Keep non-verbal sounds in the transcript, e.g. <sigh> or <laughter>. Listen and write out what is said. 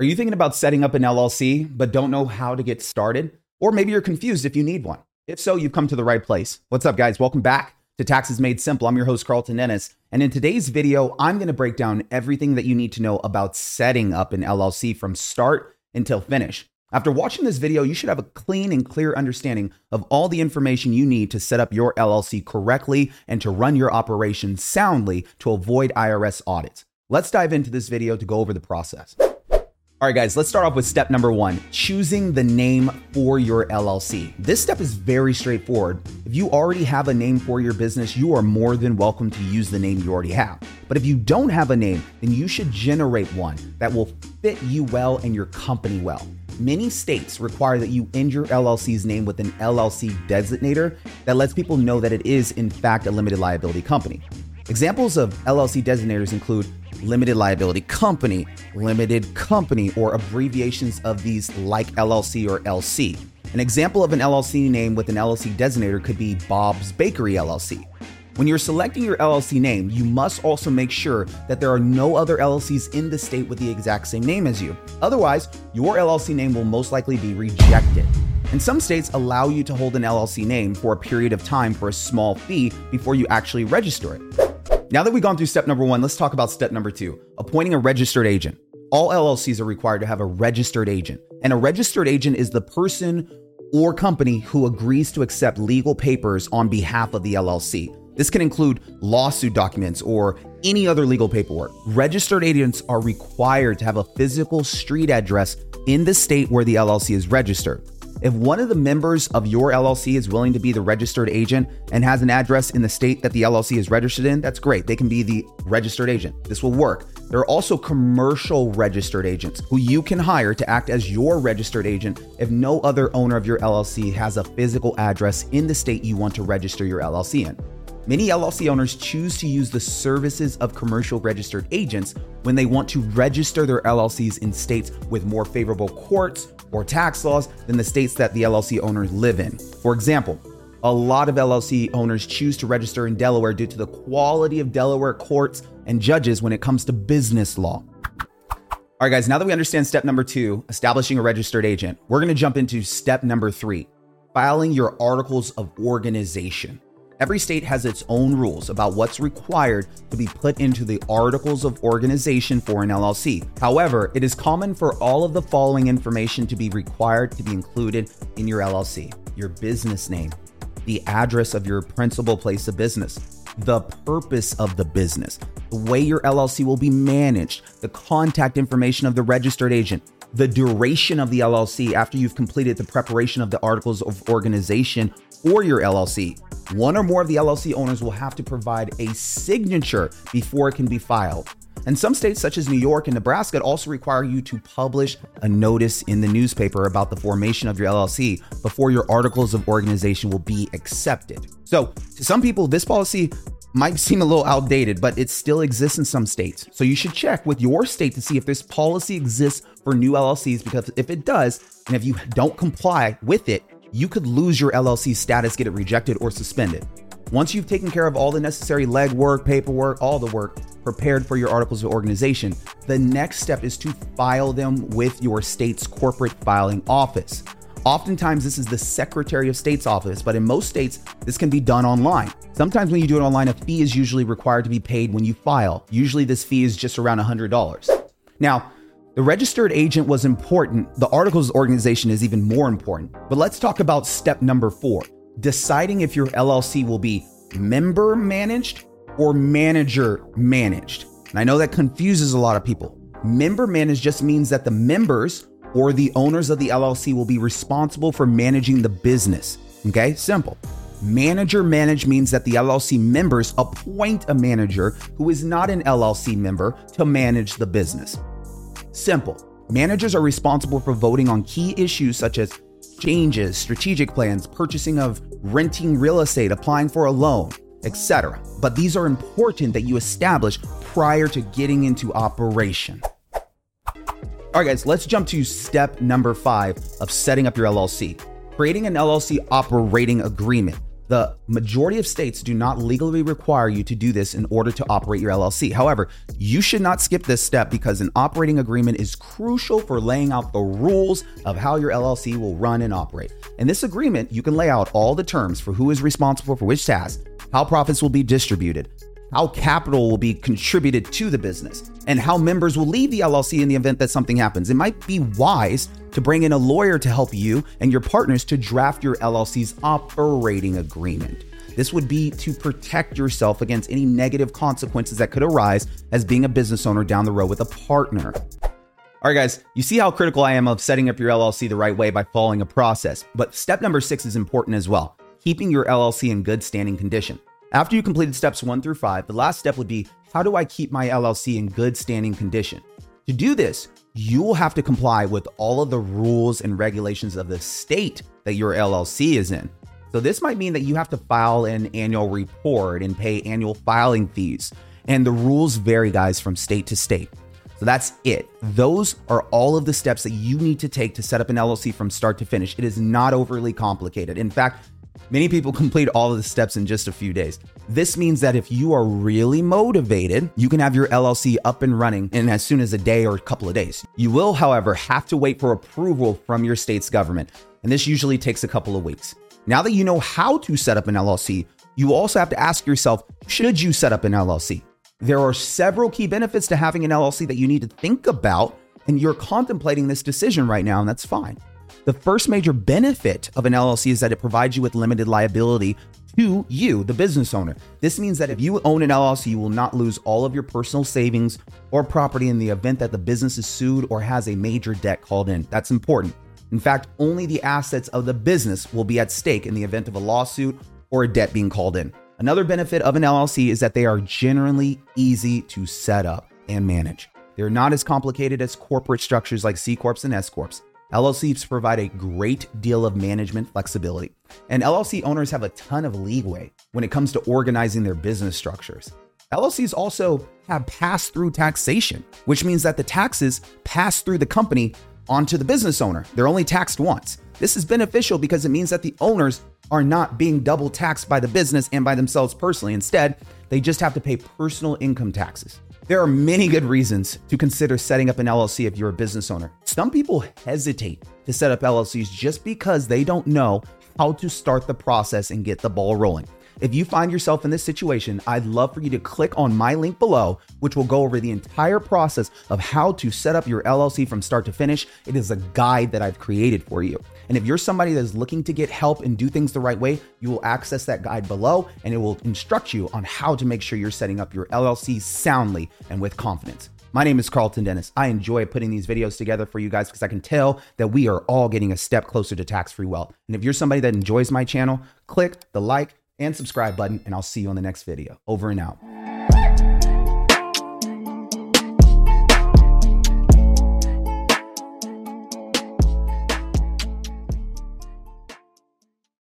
Are you thinking about setting up an LLC but don't know how to get started? Or maybe you're confused if you need one. If so, you've come to the right place. What's up, guys? Welcome back to Taxes Made Simple. I'm your host, Carlton Dennis. And in today's video, I'm going to break down everything that you need to know about setting up an LLC from start until finish. After watching this video, you should have a clean and clear understanding of all the information you need to set up your LLC correctly and to run your operation soundly to avoid IRS audits. Let's dive into this video to go over the process. All right, guys, let's start off with step number one choosing the name for your LLC. This step is very straightforward. If you already have a name for your business, you are more than welcome to use the name you already have. But if you don't have a name, then you should generate one that will fit you well and your company well. Many states require that you end your LLC's name with an LLC designator that lets people know that it is, in fact, a limited liability company. Examples of LLC designators include limited liability company, limited company, or abbreviations of these like LLC or LC. An example of an LLC name with an LLC designator could be Bob's Bakery LLC. When you're selecting your LLC name, you must also make sure that there are no other LLCs in the state with the exact same name as you. Otherwise, your LLC name will most likely be rejected. And some states allow you to hold an LLC name for a period of time for a small fee before you actually register it. Now that we've gone through step number one, let's talk about step number two appointing a registered agent. All LLCs are required to have a registered agent, and a registered agent is the person or company who agrees to accept legal papers on behalf of the LLC. This can include lawsuit documents or any other legal paperwork. Registered agents are required to have a physical street address in the state where the LLC is registered. If one of the members of your LLC is willing to be the registered agent and has an address in the state that the LLC is registered in, that's great. They can be the registered agent. This will work. There are also commercial registered agents who you can hire to act as your registered agent if no other owner of your LLC has a physical address in the state you want to register your LLC in. Many LLC owners choose to use the services of commercial registered agents when they want to register their LLCs in states with more favorable courts or tax laws than the states that the LLC owners live in. For example, a lot of LLC owners choose to register in Delaware due to the quality of Delaware courts and judges when it comes to business law. All right, guys, now that we understand step number two, establishing a registered agent, we're gonna jump into step number three filing your articles of organization. Every state has its own rules about what's required to be put into the articles of organization for an LLC. However, it is common for all of the following information to be required to be included in your LLC your business name, the address of your principal place of business, the purpose of the business, the way your LLC will be managed, the contact information of the registered agent, the duration of the LLC after you've completed the preparation of the articles of organization for your LLC. One or more of the LLC owners will have to provide a signature before it can be filed. And some states, such as New York and Nebraska, also require you to publish a notice in the newspaper about the formation of your LLC before your articles of organization will be accepted. So, to some people, this policy might seem a little outdated, but it still exists in some states. So, you should check with your state to see if this policy exists for new LLCs, because if it does, and if you don't comply with it, you could lose your LLC status, get it rejected, or suspended. Once you've taken care of all the necessary legwork, paperwork, all the work, prepared for your articles of organization, the next step is to file them with your state's corporate filing office. Oftentimes, this is the Secretary of State's office, but in most states, this can be done online. Sometimes, when you do it online, a fee is usually required to be paid when you file. Usually, this fee is just around $100. Now, the registered agent was important. The articles organization is even more important. But let's talk about step number four deciding if your LLC will be member managed or manager managed. And I know that confuses a lot of people. Member managed just means that the members or the owners of the LLC will be responsible for managing the business. Okay, simple. Manager managed means that the LLC members appoint a manager who is not an LLC member to manage the business. Simple. Managers are responsible for voting on key issues such as changes, strategic plans, purchasing of renting real estate, applying for a loan, etc. But these are important that you establish prior to getting into operation. All right, guys, let's jump to step number five of setting up your LLC creating an LLC operating agreement. The majority of states do not legally require you to do this in order to operate your LLC. However, you should not skip this step because an operating agreement is crucial for laying out the rules of how your LLC will run and operate. In this agreement, you can lay out all the terms for who is responsible for which task, how profits will be distributed, how capital will be contributed to the business, and how members will leave the LLC in the event that something happens. It might be wise to bring in a lawyer to help you and your partners to draft your LLC's operating agreement. This would be to protect yourself against any negative consequences that could arise as being a business owner down the road with a partner. All right, guys, you see how critical I am of setting up your LLC the right way by following a process. But step number six is important as well keeping your LLC in good standing condition. After you completed steps one through five, the last step would be how do I keep my LLC in good standing condition? To do this, you will have to comply with all of the rules and regulations of the state that your LLC is in. So, this might mean that you have to file an annual report and pay annual filing fees. And the rules vary, guys, from state to state. So that's it. Those are all of the steps that you need to take to set up an LLC from start to finish. It is not overly complicated. In fact, Many people <laughs> complete all of the steps in just a few days. This means that if you are really motivated, you can have your LLC up and running in as soon as a day or a couple of days. You will, however, have to wait for approval from your state's government, and this usually takes a couple of weeks. Now that you know how to set up an LLC, you also have to ask yourself should you set up an LLC? There are several key benefits to having an LLC that you need to think about, and you're contemplating this decision right now, and that's fine. The first major benefit of an LLC is that it provides you with limited liability to you, the business owner. This means that if you own an LLC, you will not lose all of your personal savings or property in the event that the business is sued or has a major debt called in. That's important. In fact, only the assets of the business will be at stake in the event of a lawsuit or a debt being called in. Another benefit of an LLC is that they are generally easy to set up and manage. They're not as complicated as corporate structures like C Corps and S Corps. LLCs provide a great deal of management flexibility, and LLC owners have a ton of leeway when it comes to organizing their business structures. LLCs also have pass through taxation, which means that the taxes pass through the company onto the business owner. They're only taxed once. This is beneficial because it means that the owners are not being double taxed by the business and by themselves personally. Instead, they just have to pay personal income taxes. There are many good reasons to consider setting up an LLC if you're a business owner. Some people hesitate to set up LLCs just because they don't know how to start the process and get the ball rolling. If you find yourself in this situation, I'd love for you to click on my link below, which will go over the entire process of how to set up your LLC from start to finish. It is a guide that I've created for you. And if you're somebody that's looking to get help and do things the right way, you will access that guide below and it will instruct you on how to make sure you're setting up your LLC soundly and with confidence. My name is Carlton Dennis. I enjoy putting these videos together for you guys because I can tell that we are all getting a step closer to tax free wealth. And if you're somebody that enjoys my channel, click the like and subscribe button, and I'll see you on the next video. Over and out.